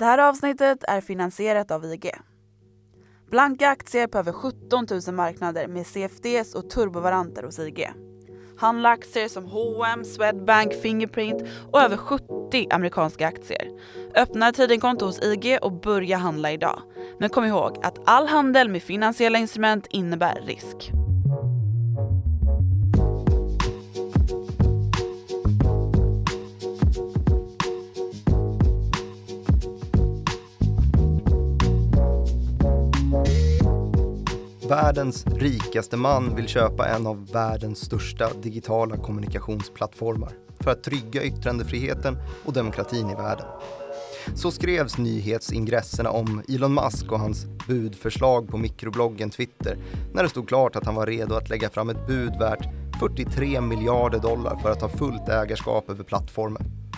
Det här avsnittet är finansierat av IG. Blanka aktier på över 17 000 marknader med CFDs och turbovaranter hos IG. Handla aktier som H&M, Swedbank, Fingerprint och över 70 amerikanska aktier. Öppna ett Tidingkonto hos IG och börja handla idag. Men kom ihåg att all handel med finansiella instrument innebär risk. Världens rikaste man vill köpa en av världens största digitala kommunikationsplattformar för att trygga yttrandefriheten och demokratin i världen. Så skrevs nyhetsingresserna om Elon Musk och hans budförslag på mikrobloggen Twitter när det stod klart att han var redo att lägga fram ett bud värt 43 miljarder dollar för att ha fullt ägarskap över plattformen.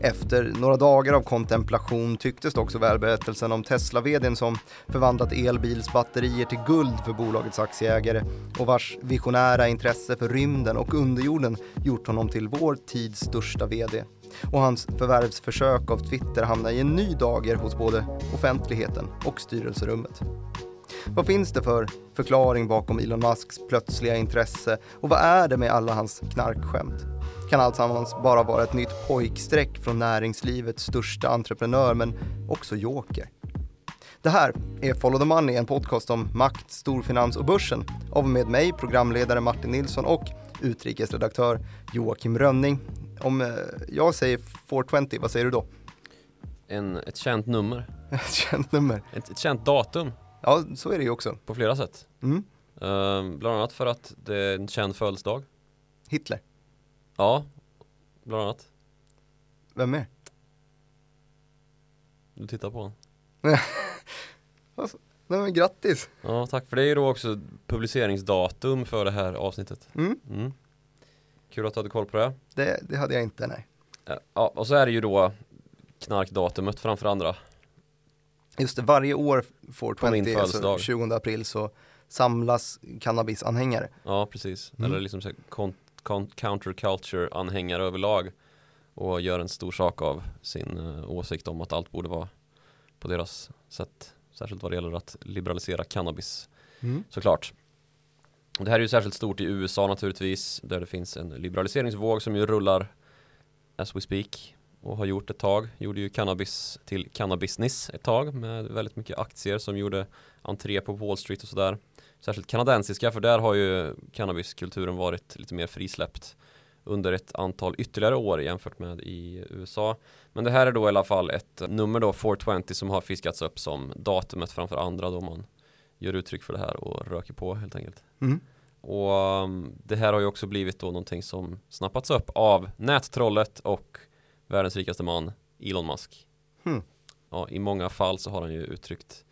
Efter några dagar av kontemplation tycktes det också välberättelsen om Tesla-vdn som förvandlat elbilsbatterier till guld för bolagets aktieägare och vars visionära intresse för rymden och underjorden gjort honom till vår tids största vd. Och hans förvärvsförsök av Twitter hamnar i en ny dager hos både offentligheten och styrelserummet. Vad finns det för förklaring bakom Elon Musks plötsliga intresse och vad är det med alla hans knarkskämt? Kan alltsammans bara vara ett nytt pojkstreck från näringslivets största entreprenör, men också joker. Det här är Follow the Money, en podcast om makt, storfinans och börsen av med mig, programledare Martin Nilsson och utrikesredaktör Joakim Rönning. Om eh, jag säger 420, vad säger du då? En, ett känt nummer. ett känt nummer. Ett, ett känt datum. Ja, så är det ju också. På flera sätt. Mm. Uh, bland annat för att det är en känd födelsedag. Hitler. Ja, bland annat. Vem är? Du tittar på honom. alltså, nej men grattis! Ja, tack. För det är ju då också publiceringsdatum för det här avsnittet. Mm. Mm. Kul att du hade koll på det. Det, det hade jag inte, nej. Ja, och så är det ju då knarkdatumet framför andra. Just det, varje år 420, alltså 20 april så samlas cannabisanhängare. Ja, precis. Mm. Eller liksom så counterculture-anhängare överlag och gör en stor sak av sin uh, åsikt om att allt borde vara på deras sätt. Särskilt vad det gäller att liberalisera cannabis mm. såklart. Det här är ju särskilt stort i USA naturligtvis där det finns en liberaliseringsvåg som ju rullar as we speak och har gjort ett tag. Gjorde ju cannabis till cannabisness ett tag med väldigt mycket aktier som gjorde entré på Wall Street och sådär särskilt kanadensiska för där har ju cannabiskulturen varit lite mer frisläppt under ett antal ytterligare år jämfört med i USA. Men det här är då i alla fall ett nummer då 420 som har fiskats upp som datumet framför andra då man gör uttryck för det här och röker på helt enkelt. Mm. Och um, det här har ju också blivit då någonting som snappats upp av nättrollet och världens rikaste man Elon Musk. Mm. Ja, I många fall så har han ju uttryckt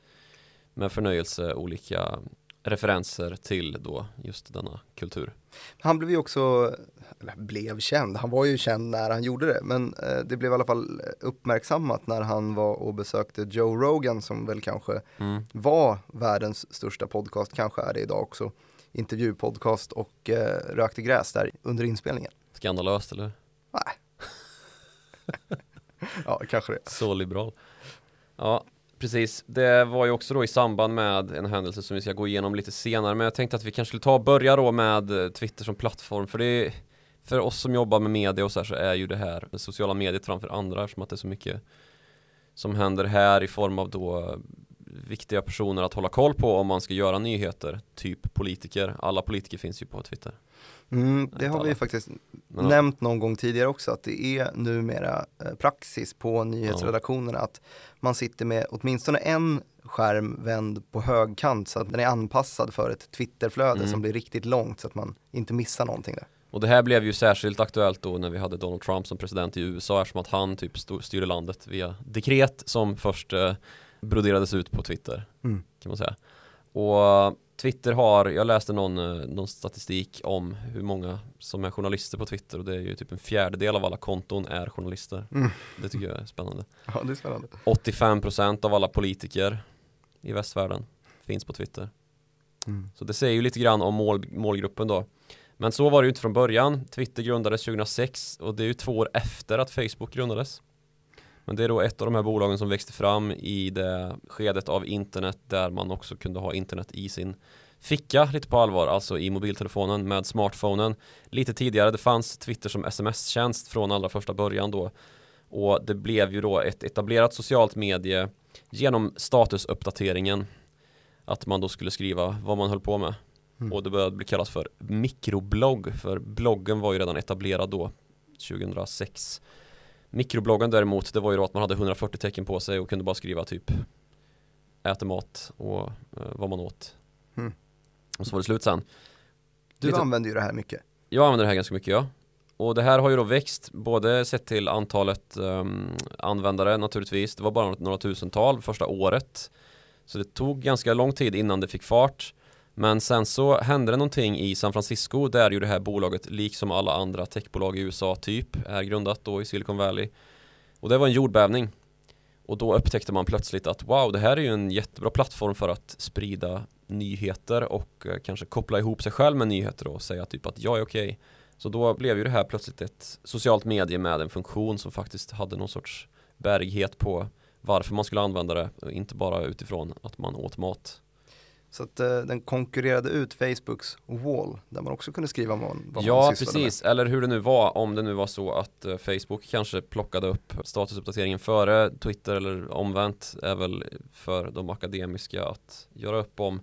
med förnöjelse olika referenser till då just denna kultur. Han blev ju också, eller blev känd, han var ju känd när han gjorde det, men eh, det blev i alla fall uppmärksammat när han var och besökte Joe Rogan som väl kanske mm. var världens största podcast, kanske är det idag också, intervjupodcast och eh, rökte gräs där under inspelningen. Skandalöst eller? Nej. ja, kanske det. Så liberal. Ja, Precis, det var ju också då i samband med en händelse som vi ska gå igenom lite senare men jag tänkte att vi kanske skulle ta och börja då med eh, Twitter som plattform för det är, för oss som jobbar med media och så här så är ju det här det sociala mediet framför andra eftersom att det är så mycket som händer här i form av då eh, viktiga personer att hålla koll på om man ska göra nyheter, typ politiker. Alla politiker finns ju på Twitter. Mm, det har vi faktiskt Men, nämnt någon gång tidigare också att det är numera eh, praxis på nyhetsredaktionerna att man sitter med åtminstone en skärm vänd på högkant så att den är anpassad för ett Twitterflöde mm. som blir riktigt långt så att man inte missar någonting där. Och det här blev ju särskilt aktuellt då när vi hade Donald Trump som president i USA eftersom att han typ styrde landet via dekret som först eh, broderades ut på Twitter mm. kan man säga. Och Twitter har, jag läste någon, eh, någon statistik om hur många som är journalister på Twitter och det är ju typ en fjärdedel av alla konton är journalister. Mm. Det tycker jag är spännande. Ja, det är spännande. 85% av alla politiker i västvärlden finns på Twitter. Mm. Så det säger ju lite grann om mål, målgruppen då. Men så var det ju inte från början. Twitter grundades 2006 och det är ju två år efter att Facebook grundades. Men det är då ett av de här bolagen som växte fram i det skedet av internet där man också kunde ha internet i sin ficka lite på allvar, alltså i mobiltelefonen med smartphonen. Lite tidigare, det fanns Twitter som sms-tjänst från allra första början då. Och det blev ju då ett etablerat socialt medie genom statusuppdateringen. Att man då skulle skriva vad man höll på med. Mm. Och det började bli kallas för mikroblogg, för bloggen var ju redan etablerad då, 2006. Mikrobloggen däremot, det var ju då att man hade 140 tecken på sig och kunde bara skriva typ äter mat och eh, vad man åt. Mm. Och så var det slut sen. Du Lite... använder ju det här mycket. Jag använder det här ganska mycket ja. Och det här har ju då växt, både sett till antalet um, användare naturligtvis. Det var bara några tusental första året. Så det tog ganska lång tid innan det fick fart. Men sen så hände det någonting i San Francisco där ju det här bolaget, liksom alla andra techbolag i USA typ, är grundat då i Silicon Valley. Och det var en jordbävning. Och då upptäckte man plötsligt att wow, det här är ju en jättebra plattform för att sprida nyheter och eh, kanske koppla ihop sig själv med nyheter och säga typ att jag är okej. Okay. Så då blev ju det här plötsligt ett socialt medie med en funktion som faktiskt hade någon sorts bärighet på varför man skulle använda det, inte bara utifrån att man åt mat. Så att uh, den konkurrerade ut Facebooks wall där man också kunde skriva vad, vad ja, man precis, med. eller hur det nu var, om det nu var så att uh, Facebook kanske plockade upp statusuppdateringen före Twitter eller omvänt är väl för de akademiska att göra upp om.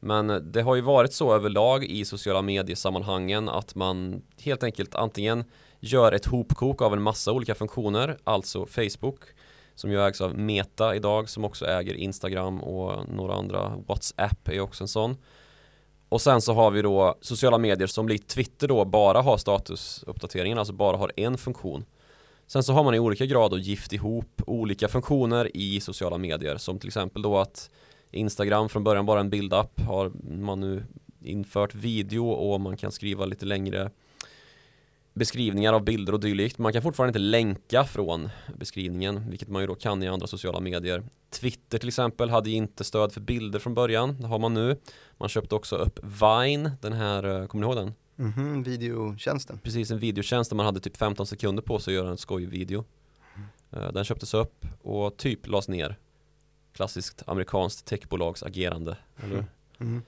Men det har ju varit så överlag i sociala mediesammanhangen att man helt enkelt antingen gör ett hopkok av en massa olika funktioner, alltså Facebook som ju ägs av Meta idag som också äger Instagram och några andra WhatsApp är också en sån. Och sen så har vi då sociala medier som likt Twitter då bara har statusuppdateringen, alltså bara har en funktion. Sen så har man i olika grad då gift ihop olika funktioner i sociala medier som till exempel då att Instagram från början bara en bildapp har man nu infört video och man kan skriva lite längre beskrivningar av bilder och dylikt. Man kan fortfarande inte länka från beskrivningen, vilket man ju då kan i andra sociala medier. Twitter till exempel hade inte stöd för bilder från början, det har man nu. Man köpte också upp Vine, den här, eh, kommer ni ihåg den? Mm -hmm, videotjänsten. Precis, en videotjänst där man hade typ 15 sekunder på sig att göra en skojvideo. Mm. Den köptes upp och typ lades ner. Klassiskt amerikanskt techbolags agerande, mm.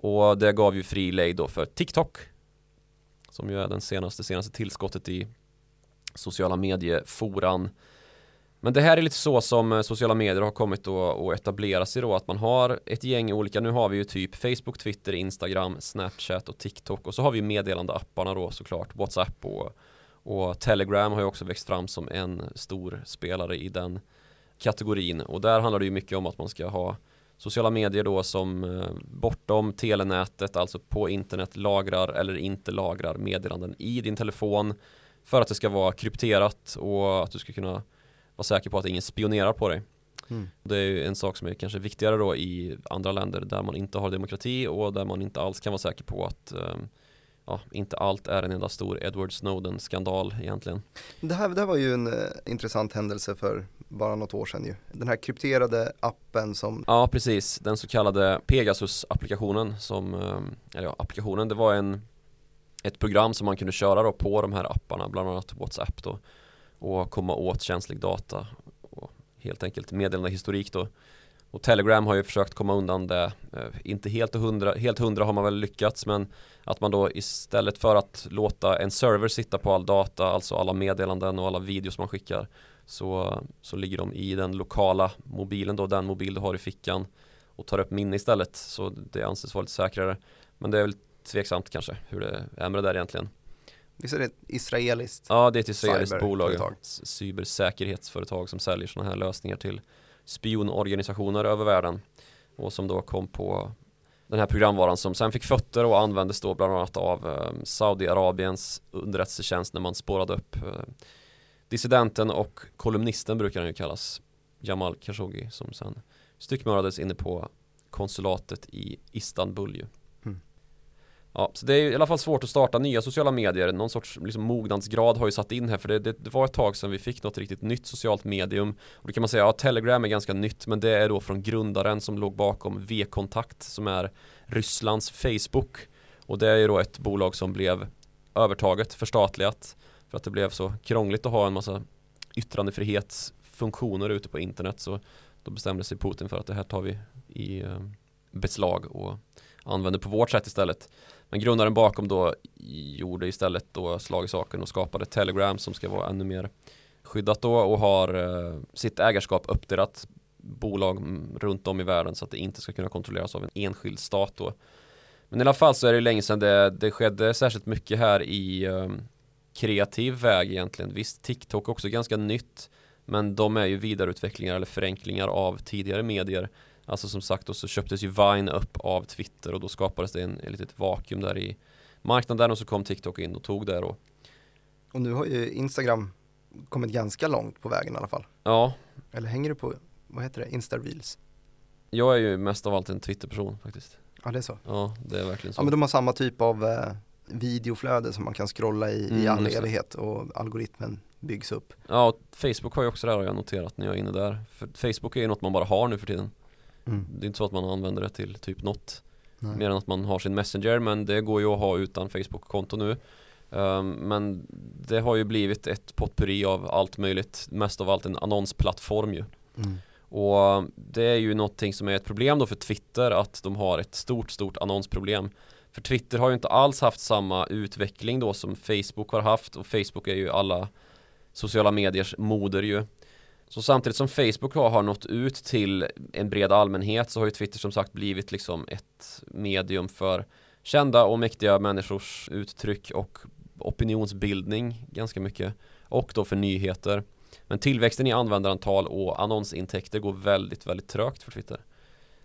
Och det gav ju fri lejd då för TikTok som ju är den senaste, senaste tillskottet i sociala medieforan. Men det här är lite så som eh, sociala medier har kommit att etablera sig då att man har ett gäng olika, nu har vi ju typ Facebook, Twitter, Instagram, Snapchat och TikTok. Och så har vi meddelandeapparna då såklart, WhatsApp och, och Telegram har ju också växt fram som en stor spelare i den kategorin. Och där handlar det ju mycket om att man ska ha sociala medier då som eh, bortom telenätet, alltså på internet lagrar eller inte lagrar meddelanden i din telefon för att det ska vara krypterat och att du ska kunna vara säker på att ingen spionerar på dig. Mm. Det är ju en sak som är kanske viktigare då i andra länder där man inte har demokrati och där man inte alls kan vara säker på att um, ja, inte allt är en enda stor Edward Snowden-skandal egentligen. Det här, det här var ju en uh, intressant händelse för bara något år sedan ju. Den här krypterade appen som Ja precis, den så kallade Pegasus-applikationen som, uh, eller ja, applikationen, det var en ett program som man kunde köra då på de här apparna, bland annat WhatsApp då och komma åt känslig data och helt enkelt meddelande historik då och Telegram har ju försökt komma undan det, eh, inte helt hundra, helt hundra har man väl lyckats men att man då istället för att låta en server sitta på all data, alltså alla meddelanden och alla videos man skickar så, så ligger de i den lokala mobilen då, den mobil du har i fickan och tar upp minne istället. Så det anses vara lite säkrare. Men det är väl tveksamt kanske hur det är med det där egentligen. Visst är det ett israeliskt Ja det är ett israeliskt bolag, cybersäkerhetsföretag som säljer sådana här lösningar till spionorganisationer över världen och som då kom på den här programvaran som sen fick fötter och användes då bland annat av eh, Saudiarabiens underrättelsetjänst när man spårade upp eh, dissidenten och kolumnisten brukar han ju kallas Jamal Khashoggi som sen styckmördades inne på konsulatet i Istanbul ju. Ja, så det är i alla fall svårt att starta nya sociala medier. Någon sorts liksom, mognadsgrad har ju satt in här för det, det, det, var ett tag sedan vi fick något riktigt nytt socialt medium. Och då kan man säga att ja, Telegram är ganska nytt men det är då från grundaren som låg bakom V-kontakt som är Rysslands Facebook. Och det är ju då ett bolag som blev övertaget, förstatligat för att det blev så krångligt att ha en massa Yttrandefrihetsfunktioner ute på internet så då bestämde sig Putin för att det här tar vi i eh, beslag och använder på vårt sätt istället. Men grundaren bakom då gjorde istället då slag i saken och skapade Telegram som ska vara ännu mer skyddat då och har eh, sitt ägarskap uppdelat bolag mm, runt om i världen så att det inte ska kunna kontrolleras av en enskild stat då. Men i alla fall så är det länge sedan det, det skedde särskilt mycket här i eh, kreativ väg egentligen. Visst, TikTok också ganska nytt men de är ju vidareutvecklingar eller förenklingar av tidigare medier. Alltså som sagt, och så köptes ju Vine upp av Twitter och då skapades det en, en litet vakuum där i marknaden och så kom TikTok in och tog det då. Och nu har ju Instagram kommit ganska långt på vägen i alla fall. Ja. Eller hänger du på, vad heter det, Insta Reels? Jag är ju mest av allt en Twitter-person faktiskt. Ja det är så. Ja, det är verkligen så. Ja men de har samma typ av eh, videoflöde som man kan scrolla i, Mm, i all evighet och algoritmen byggs upp. Ja, och Facebook har ju också det här har jag noterat när jag är inne där. För Facebook är ju något man bara har nu för tiden. Mm. Det är inte så att man använder det till typ något Nej. mer än att man har sin Messenger men det går ju att ha utan Facebook-konto nu. Um, men det har ju blivit ett potpurri av allt möjligt, mest av allt en annonsplattform ju. Mm. Och det är ju någonting som är ett problem då för Twitter att de har ett stort, stort annonsproblem. För Twitter har ju inte alls haft samma utveckling då som Facebook har haft och Facebook är ju alla sociala mediers moder ju. Så samtidigt som Facebook har, har nått ut till en bred allmänhet så har ju Twitter som sagt blivit liksom ett medium för kända och mäktiga människors uttryck och opinionsbildning ganska mycket och då för nyheter. Men tillväxten i användarantal och annonsintäkter går väldigt, väldigt trögt för Twitter.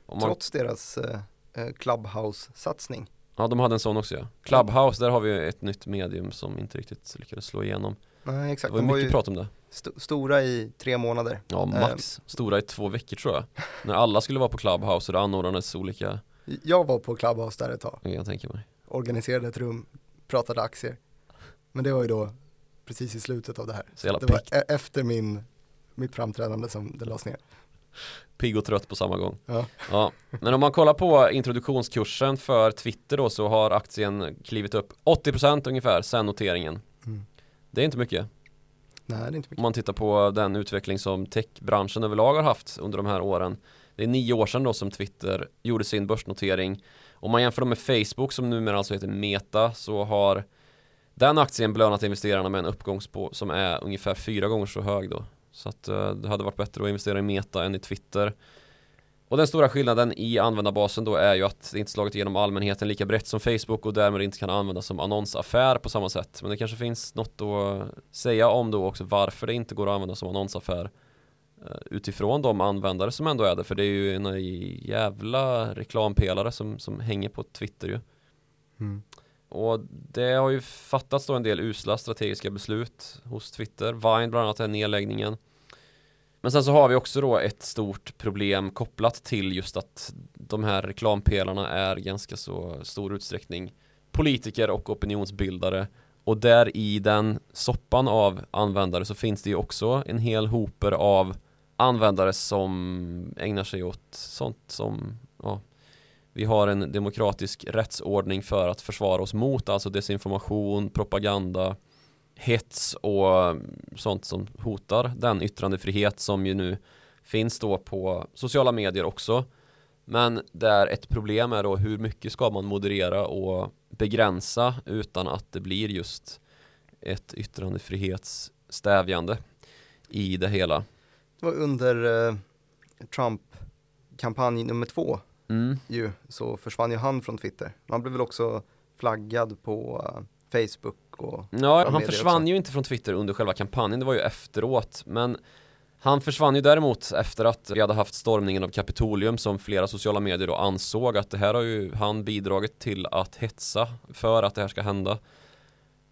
Man, Trots deras eh, eh, Clubhouse-satsning. ja, de hade en sån också ja. Clubhouse, där har vi ett nytt medium som inte riktigt lyckades slå igenom. Nej Det exakt, var de ju var mycket ju prat om det. St- stora i tre månader. Ja, max. Stora i två veckor tror jag. När alla skulle vara på Clubhouse och det anordnades olika, Jag var på Clubhouse där ett tag, jag tänker mig. organiserade ett rum, pratade aktier. Men det var ju då precis i slutet av det här. Så jävla Det var piggt. e- efter min, mitt framträdande som det lades ner. Pigg och trött på samma gång. Ja. Ja, men om man kollar på introduktionskursen för Twitter då så har aktien klivit upp 80% ungefär sen noteringen. Mm. Det är inte mycket. Nej det är inte Om man tittar på den utveckling som techbranschen överlag har haft under de här åren. Det är nio år sedan då som Twitter gjorde sin börsnotering. Om man jämför dem med Facebook som numera alltså heter Meta så har den aktien belönat investerarna med en uppgång som är ungefär fyra gånger så hög då. Så att eh, det hade varit bättre att investera i Meta än i Twitter. Och den stora skillnaden i användarbasen då är ju att det inte slagit igenom allmänheten lika brett som Facebook och därmed inte kan användas som annonsaffär på samma sätt. Men det kanske finns något att säga om då också varför det inte går att använda som annonsaffär eh, utifrån de användare som ändå är det. För det är ju en jävla reklampelare som, som hänger på Twitter ju. Mm. Och det har ju fattats då en del usla strategiska beslut hos Twitter. Vine bland annat är nedläggningen. Men sen så har vi också då ett stort problem kopplat till just att de här reklampelarna är ganska så stor utsträckning politiker och opinionsbildare. Och där i den soppan av användare så finns det ju också en hel hoper av användare som ägnar sig åt sånt som ja, vi har en demokratisk rättsordning för att försvara oss mot alltså desinformation, propaganda, hets och sånt som hotar den yttrandefrihet som ju nu finns då på sociala medier också. Men där ett problem är då hur mycket ska man moderera och begränsa utan att det blir just ett yttrandefrihetsstävjande i det hela. Det var under eh, Trump-kampanj nummer två Mm. ju, så försvann ju han från Twitter. Han blev väl också flaggad på eh, Facebook och Ja, han medier försvann ju inte från Twitter under själva kampanjen, det var ju efteråt. Men han försvann ju däremot efter att vi hade haft stormningen av Kapitolium som flera sociala medier då ansåg att det här har ju han bidragit till att hetsa för att det här ska hända.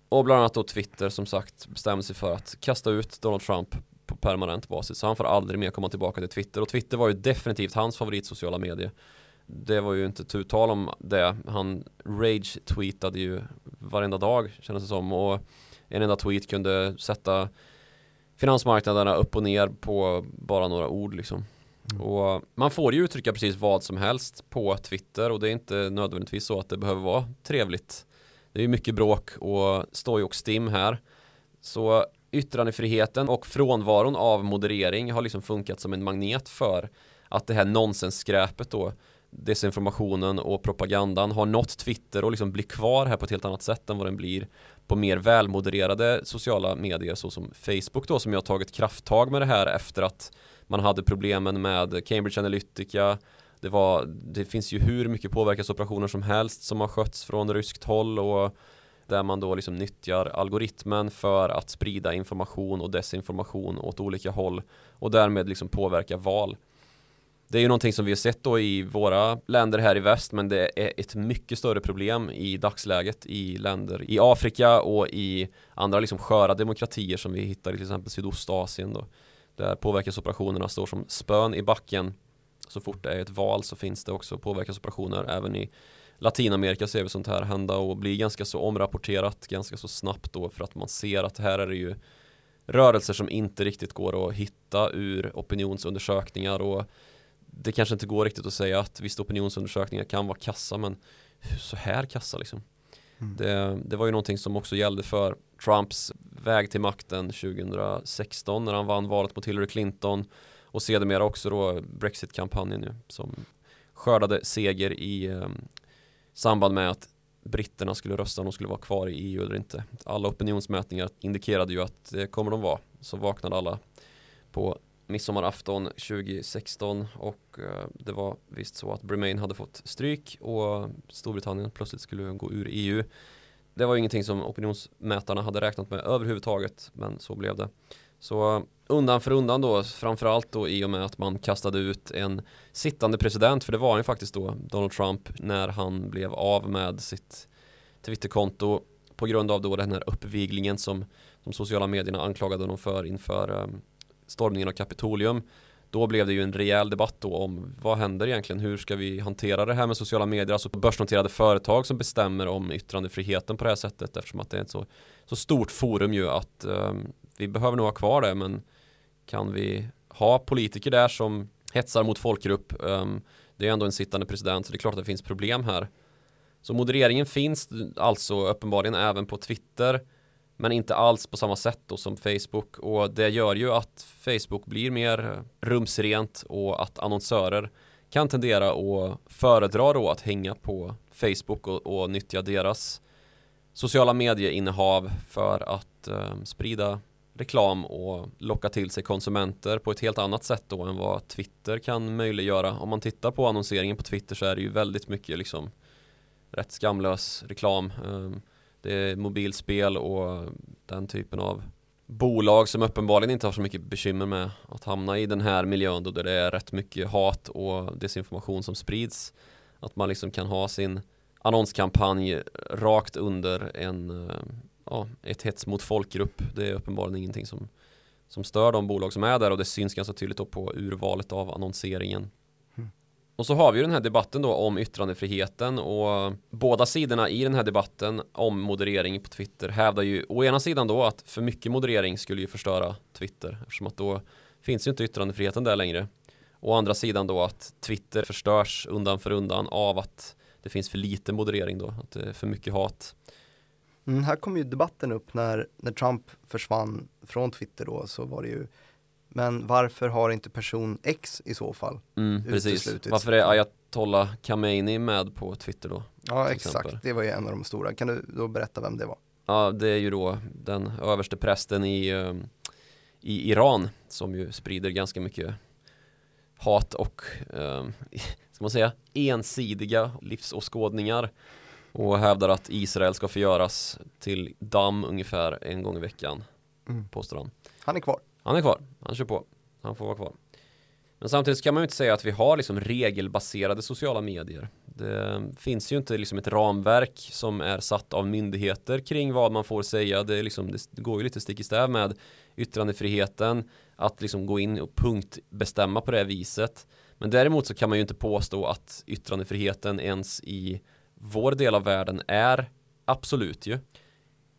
Och bland annat då Twitter som sagt bestämde sig för att kasta ut Donald Trump på permanent basis. Så han får aldrig mer komma tillbaka till Twitter. Och Twitter var ju definitivt hans favoritsociala medie. Det var ju inte tu tal om det. Han rage-tweetade ju varenda dag kändes det som. Och en enda tweet kunde sätta finansmarknaderna upp och ner på bara några ord liksom. Mm. Och man får ju uttrycka precis vad som helst på Twitter och det är inte nödvändigtvis så att det behöver vara trevligt. Det är ju mycket bråk och stoj och stim här. Så yttrandefriheten och frånvaron av moderering har liksom funkat som en magnet för att det här nonsensskräpet då desinformationen och propagandan har nått Twitter och liksom blir kvar här på ett helt annat sätt än vad den blir på mer välmodererade sociala medier såsom Facebook då som jag har tagit krafttag med det här efter att man hade problemen med Cambridge Analytica det, var, det finns ju hur mycket påverkansoperationer som helst som har skötts från ryskt håll och där man då liksom nyttjar algoritmen för att sprida information och desinformation åt olika håll och därmed liksom påverka val. Det är ju någonting som vi har sett då i våra länder här i väst men det är ett mycket större problem i dagsläget i länder i Afrika och i andra liksom sköra demokratier som vi hittar i till exempel Sydostasien då där påverkansoperationerna står som spön i backen. Så fort det är ett val så finns det också påverkansoperationer. Även i Latinamerika ser vi sånt här hända och blir ganska så omrapporterat ganska så snabbt då för att man ser att här är det ju rörelser som inte riktigt går att hitta ur opinionsundersökningar och det kanske inte går riktigt att säga att visst opinionsundersökningar kan vara kassa men så här kassa liksom. Mm. Det, det, var ju någonting som också gällde för Trumps väg till makten 2016 när han vann valet mot Hillary Clinton och sedermera också då Brexit-kampanjen ju som skördade seger i eh, samband med att britterna skulle rösta om de skulle vara kvar i EU eller inte. Alla opinionsmätningar indikerade ju att det kommer de vara. Så vaknade alla på midsommarafton 2016 och eh, det var visst så att Bremain hade fått stryk och Storbritannien plötsligt skulle gå ur EU. Det var ju ingenting som opinionsmätarna hade räknat med överhuvudtaget men så blev det. Så eh, undan för undan då, framförallt då i och med att man kastade ut en sittande president, för det var han ju faktiskt då, Donald Trump, när han blev av med sitt Twitterkonto på grund av då den här uppviglingen som de sociala medierna anklagade honom för inför um, stormningen av Kapitolium. Då blev det ju en rejäl debatt då om vad händer egentligen? Hur ska vi hantera det här med sociala medier? Alltså börsnoterade företag som bestämmer om yttrandefriheten på det här sättet eftersom att det är ett så, så stort forum ju att um, vi behöver nog ha kvar det men kan vi ha politiker där som hetsar mot folkgrupp um, det är ändå en sittande president så det är klart att det finns problem här så modereringen finns alltså uppenbarligen även på Twitter men inte alls på samma sätt då som Facebook och det gör ju att Facebook blir mer rumsrent och att annonsörer kan tendera att föredra då att hänga på Facebook och, och nyttja deras sociala medieinnehav för att eh, sprida reklam och locka till sig konsumenter på ett helt annat sätt då än vad Twitter kan möjliggöra. Om man tittar på annonseringen på Twitter så är det ju väldigt mycket liksom rätt skamlös reklam. Eh, det är eh, mobilspel och den typen av bolag som uppenbarligen inte har så mycket bekymmer med att hamna i den här miljön då det är rätt mycket hat och desinformation som sprids. Att man liksom kan ha sin annonskampanj rakt under en eh, ja, ett hets mot folkgrupp. Det är uppenbarligen ingenting som, som stör de bolag som är där och det syns ganska tydligt på urvalet av annonseringen. Och så har vi ju den här debatten då om yttrandefriheten och båda sidorna i den här debatten om moderering på Twitter hävdar ju å ena sidan då att för mycket moderering skulle ju förstöra Twitter eftersom att då finns ju inte yttrandefriheten där längre. Å andra sidan då att Twitter förstörs undan för undan av att det finns för lite moderering då, att det är för mycket hat. Mm, här kom ju debatten upp när, när Trump försvann från Twitter då så var det ju men varför har inte person X i så fall mm, Precis, varför är Ayatollah Khamenei med på Twitter då? Ja exakt, exempel? det var ju en av de stora. Kan du då berätta vem det var? Ja, det är ju då den överste prästen i, ehm, i Iran som ju sprider ganska mycket hat och, eh, ska man säga, ensidiga livsåskådningar och hävdar att Israel ska förgöras till damm ungefär en gång i veckan mm. påstår han. Han är kvar. Han är kvar, han kör på. Han får vara kvar. Men samtidigt kan man ju inte säga att vi har liksom regelbaserade sociala medier. Det finns ju inte liksom ett ramverk som är satt av myndigheter kring vad man får säga. Det, är liksom, det går ju lite stick i stäv med yttrandefriheten. Att liksom gå in och punktbestämma på det viset. Men däremot så kan man ju inte påstå att yttrandefriheten ens i vår del av världen är absolut ju.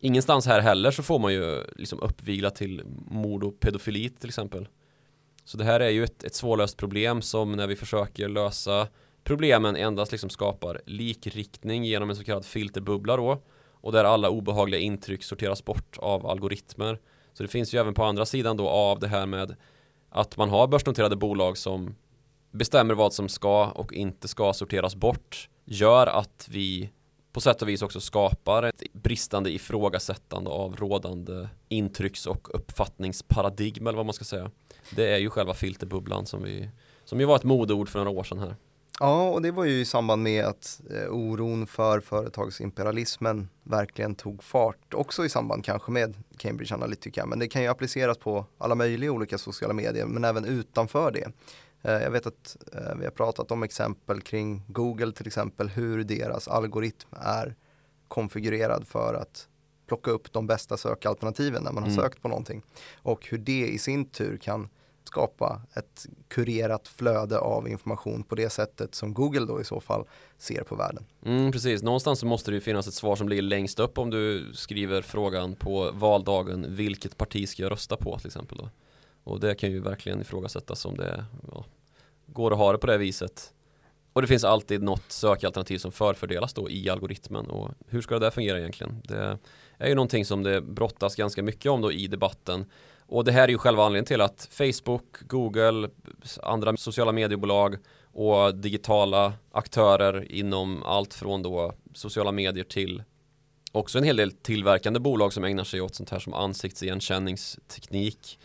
Ingenstans här heller så får man ju liksom uppvigla till mord och pedofili till exempel. Så det här är ju ett, ett svårlöst problem som när vi försöker lösa problemen endast liksom skapar likriktning genom en så kallad filterbubbla då och där alla obehagliga intryck sorteras bort av algoritmer. Så det finns ju även på andra sidan då av det här med att man har börsnoterade bolag som bestämmer vad som ska och inte ska sorteras bort gör att vi på sätt och vis också skapar ett bristande ifrågasättande av rådande intrycks och uppfattningsparadigm eller vad man ska säga. Det är ju själva filterbubblan som vi som ju var ett modeord för några år sedan här. Ja, och det var ju i samband med att eh, oron för företagsimperialismen verkligen tog fart. Också i samband kanske med Cambridge Analytica, men det kan ju appliceras på alla möjliga olika sociala medier, men även utanför det. Eh, jag vet att eh, vi har pratat om exempel kring Google till exempel, hur deras algoritm är konfigurerad för att plocka upp de bästa sökalternativen när man har mm. sökt på någonting. Och hur det i sin tur kan skapa ett kurerat flöde av information på det sättet som Google då i så fall ser på världen. Mm, precis, någonstans så måste det ju finnas ett svar som ligger längst upp om du skriver frågan på valdagen vilket parti ska jag rösta på till exempel då. Och det kan ju verkligen ifrågasättas om det ja, går att ha det på det viset. Och det finns alltid något sökalternativ som förfördelas då i algoritmen och hur ska det där fungera egentligen? Det är ju någonting som det brottas ganska mycket om då i debatten och det här är ju själva anledningen till att Facebook, Google, andra sociala mediebolag och digitala aktörer inom allt från då sociala medier till också en hel del tillverkande bolag som ägnar sig åt sånt här som ansiktsigenkänningsteknik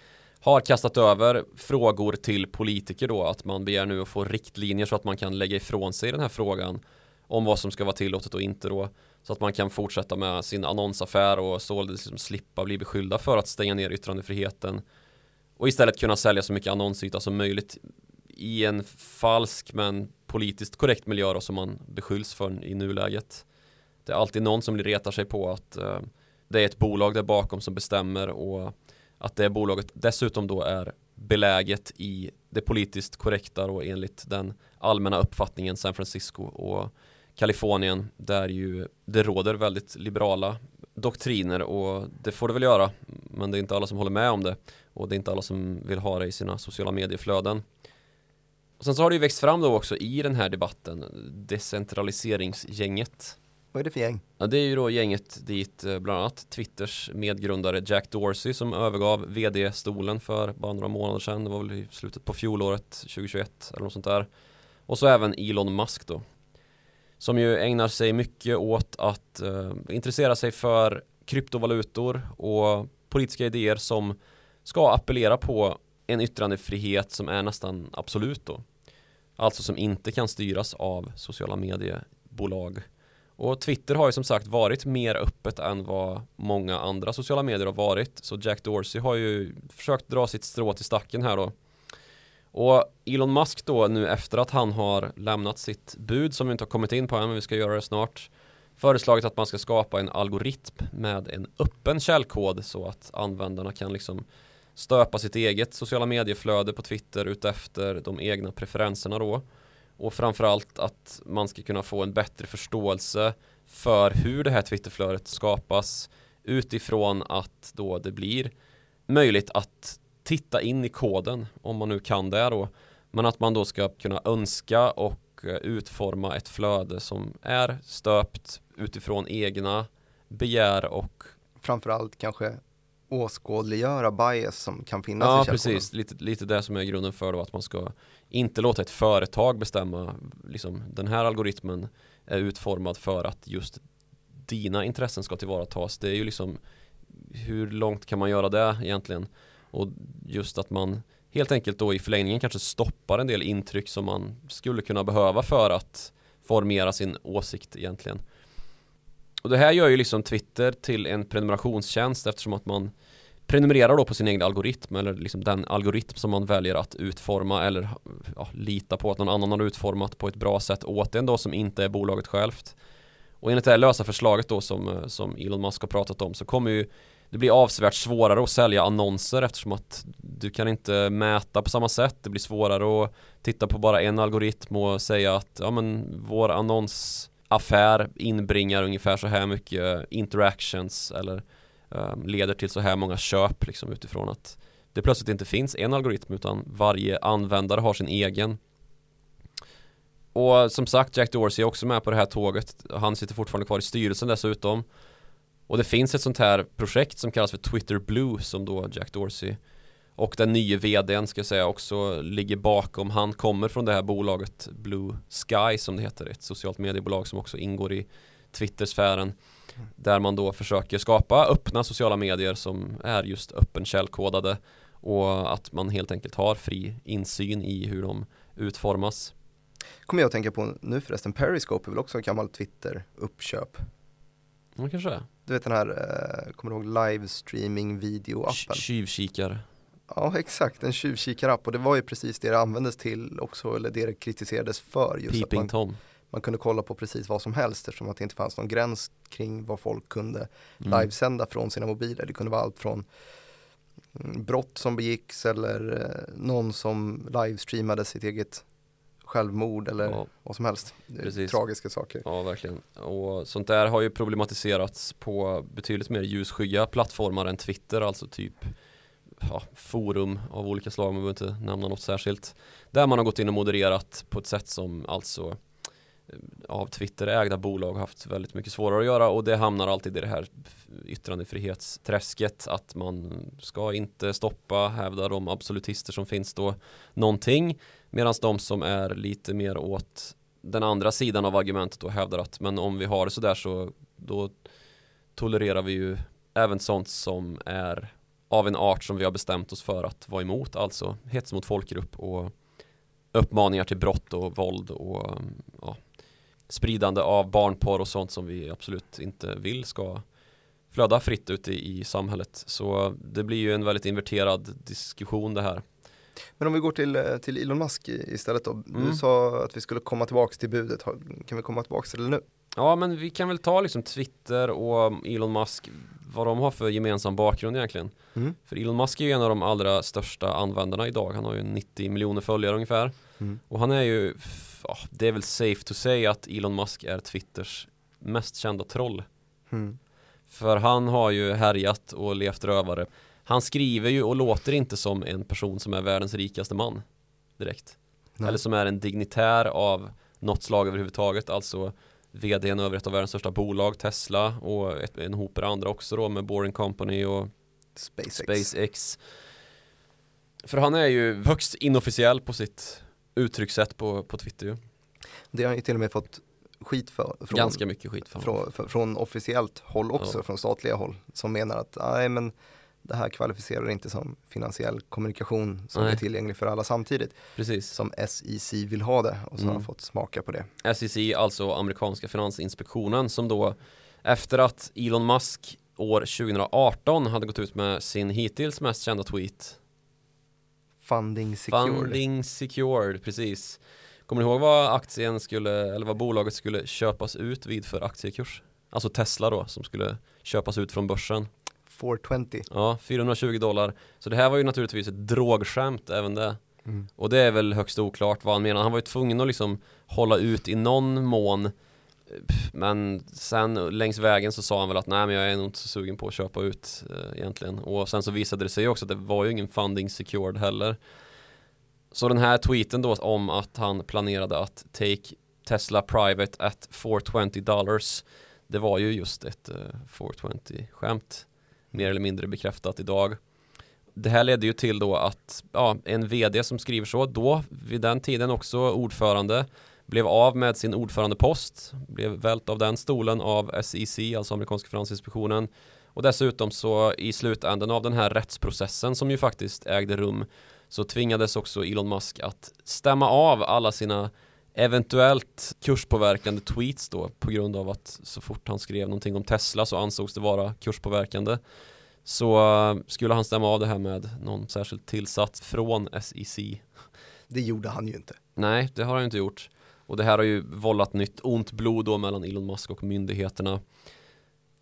har kastat över frågor till politiker då att man begär nu att få riktlinjer så att man kan lägga ifrån sig den här frågan om vad som ska vara tillåtet och inte då så att man kan fortsätta med sin annonsaffär och således liksom slippa bli beskyllda för att stänga ner yttrandefriheten och istället kunna sälja så mycket annonsyta som möjligt i en falsk men politiskt korrekt miljö då, som man beskylls för i nuläget. Det är alltid någon som retar sig på att eh, det är ett bolag där bakom som bestämmer och att det bolaget dessutom då är beläget i det politiskt korrekta och enligt den allmänna uppfattningen San Francisco och Kalifornien där ju det råder väldigt liberala doktriner och det får det väl göra men det är inte alla som håller med om det och det är inte alla som vill ha det i sina sociala medieflöden. Och sen så har det ju växt fram då också i den här debatten decentraliseringsgänget. Vad är det för gäng? Ja, det är ju då gänget dit eh, bland annat Twitters medgrundare Jack Dorsey som övergav vd-stolen för bara några månader sedan. Det var väl i slutet på fjolåret 2021 eller något sånt där. Och så även Elon Musk då som ju ägnar sig mycket åt att eh, intressera sig för kryptovalutor och politiska idéer som ska appellera på en yttrandefrihet som är nästan absolut då. Alltså som inte kan styras av sociala mediebolag. Och Twitter har ju som sagt varit mer öppet än vad många andra sociala medier har varit. Så Jack Dorsey har ju försökt dra sitt strå till stacken här då och Elon Musk då nu efter att han har lämnat sitt bud som vi inte har kommit in på än men vi ska göra det snart föreslagit att man ska skapa en algoritm med en öppen källkod så att användarna kan liksom stöpa sitt eget sociala medieflöde på Twitter utefter de egna preferenserna då och framförallt att man ska kunna få en bättre förståelse för hur det här Twitterflödet skapas utifrån att då det blir möjligt att titta in i koden om man nu kan det då. Men att man då ska kunna önska och eh, utforma ett flöde som är stöpt utifrån egna begär och framförallt kanske åskådliggöra bias som kan finnas ja, i källkoden. precis, lite, lite det som är grunden för då att man ska inte låta ett företag bestämma liksom den här algoritmen är utformad för att just dina intressen ska tillvaratas. Det är ju liksom hur långt kan man göra det egentligen? Och just att man helt enkelt då i förlängningen kanske stoppar en del intryck som man skulle kunna behöva för att formera sin åsikt egentligen. Och det här gör ju liksom Twitter till en prenumerationstjänst eftersom att man prenumererar då på sin egen algoritm eller liksom den algoritm som man väljer att utforma eller ja, lita på att någon annan har utformat på ett bra sätt åt en då som inte är bolaget självt. Och enligt det här lösa förslaget då som, som Elon Musk har pratat om så kommer ju det blir avsevärt svårare att sälja annonser eftersom att du kan inte mäta på samma sätt. Det blir svårare att titta på bara en algoritm och säga att ja, men vår annonsaffär inbringar ungefär så här mycket interactions eller Ehm, leder till så här många köp liksom utifrån att det plötsligt inte finns en algoritm utan varje användare har sin egen. Och som sagt Jack Dorsey är också med på det här tåget. Han sitter fortfarande kvar i styrelsen dessutom. Och det finns ett sånt här projekt som kallas för Twitter Blue som då Jack Dorsey och den nya vdn ska jag säga också ligger bakom. Han kommer från det här bolaget Blue Sky som det heter. Ett socialt mediebolag som också ingår i Twittersfären. Där man då försöker skapa öppna sociala medier som är just öppen källkodade. Och att man helt enkelt har fri insyn i hur de utformas. Kommer jag att tänka på nu förresten, Periscope är väl också en gammal Twitter-uppköp? Ja, kanske är. Du vet den här, eh, kommer du ihåg livestreaming video-appen? Tjuvkikar. Ja exakt, en tjuvkikarapp och det var ju precis det det användes till också, eller det det kritiserades för. Just Peeping att man, Tom. Man kunde kolla på precis vad som helst eftersom att det inte fanns någon gräns kring vad folk kunde Mm. livesända från sina mobiler. Det kunde vara allt från mm, brott som begicks eller eh, någon som livestreamade sitt eget självmord eller Ja. vad som helst. Precis. tragiska saker. Ja, verkligen. Och sånt där har ju problematiserats på betydligt mer ljusskygga plattformar än Twitter, alltså typ ja, forum av olika slag, man behöver inte nämna något särskilt. Där man har gått in och modererat på ett sätt som alltså av Twitter ägda bolag haft väldigt mycket svårare att göra och det hamnar alltid i det här yttrandefrihetsträsket att man ska inte stoppa, hävda de absolutister som finns då någonting. Medan de som är lite mer åt den andra sidan av argumentet då hävdar att men om vi har det sådär så då tolererar vi ju även sånt som är av en art som vi har bestämt oss för att vara emot, alltså hets mot folkgrupp och uppmaningar till brott och våld och ja, spridande av barnporr och sånt som vi absolut inte vill ska flöda fritt ute i, samhället. Så det blir ju en väldigt inverterad diskussion det här. Men om vi går till, eh, till Elon Musk istället då. Du Mm. sa att vi skulle komma tillbaka till budet. Kan vi komma tillbaka till det nu? Ja men vi kan väl ta liksom Twitter och Elon Musk vad de har för gemensam bakgrund egentligen. Mm. För Elon Musk är ju en av de allra största användarna idag. Han har ju 90 miljoner följare ungefär. Mm. Och han är ju, ja, det är väl safe to say att Elon Musk är Twitters mest kända troll. Mm. För han har ju härjat och levt rövare. Han skriver ju och låter inte som en person som är världens rikaste man direkt. Nej. Eller som är en dignitär av något slag överhuvudtaget. Alltså vdn över ett av världens största bolag, Tesla och ett, en hop andra också då med Boring Company och SpaceX. SpaceX. För han är ju högst inofficiell på sitt uttryckssätt på, på Twitter ju. Det har han ju till och med fått skit för. Från, Ganska mycket skit för från, för, från officiellt håll också, Ja. från statliga håll. Som menar att nej men det här kvalificerar inte som finansiell kommunikation som Nej. är tillgänglig för alla samtidigt. Precis. Som SEC vill ha det och så har Mm. han fått smaka på det. SEC, alltså amerikanska finansinspektionen som då efter att Elon Musk år 2018 hade gått ut med sin hittills mest kända tweet Funding secured. Funding secured, precis Kommer ni ihåg vad aktien skulle, eller vad bolaget skulle köpas ut vid för aktiekurs? Alltså Tesla då, som skulle köpas ut från börsen 420. Ja, 420 dollar Så det här var ju naturligtvis ett drogskämt även det Mm. Och det är väl högst oklart vad han menar. Han var ju tvungen att liksom hålla ut i någon mån men sen längs vägen så sa han väl att nej men jag är nog inte så sugen på att köpa ut eh, egentligen. Och sen så visade det sig också att det var ju ingen funding secured heller. Så den här tweeten då om att han planerade att take Tesla private at 420 dollars Det var ju just ett eh, 420 skämt Mer eller mindre bekräftat idag. Det här ledde ju till då att ja, en vd som skriver så, då vid den tiden också ordförande, blev av med sin ordförandepost, blev vält av den stolen av SEC, alltså amerikanska finansinspektionen. Och dessutom så i slutändan av den här rättsprocessen som ju faktiskt ägde rum så tvingades också Elon Musk att stämma av alla sina eventuellt kurspåverkande tweets då på grund av att så fort han skrev någonting om Tesla så ansågs det vara kurspåverkande. Så eh, skulle han stämma av det här med någon särskild tillsats från SEC? Det gjorde han ju inte. Nej, det har han inte gjort. Och det här har ju vållat nytt ont blod då mellan Elon Musk och myndigheterna.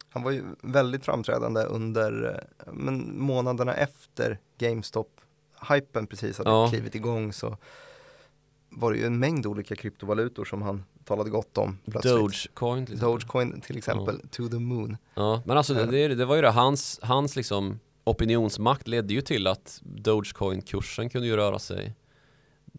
Han var ju väldigt framträdande under eh, men, månaderna efter GameStop-hypen precis hade Ja. klivit igång så var det ju en mängd olika kryptovalutor som han talade gott om plötsligt. Dogecoin till exempel. Dogecoin till exempel, to the moon. Ja, men alltså det, det, det var ju det, hans, hans liksom opinionsmakt ledde ju till att Dogecoin-kursen kunde ju röra sig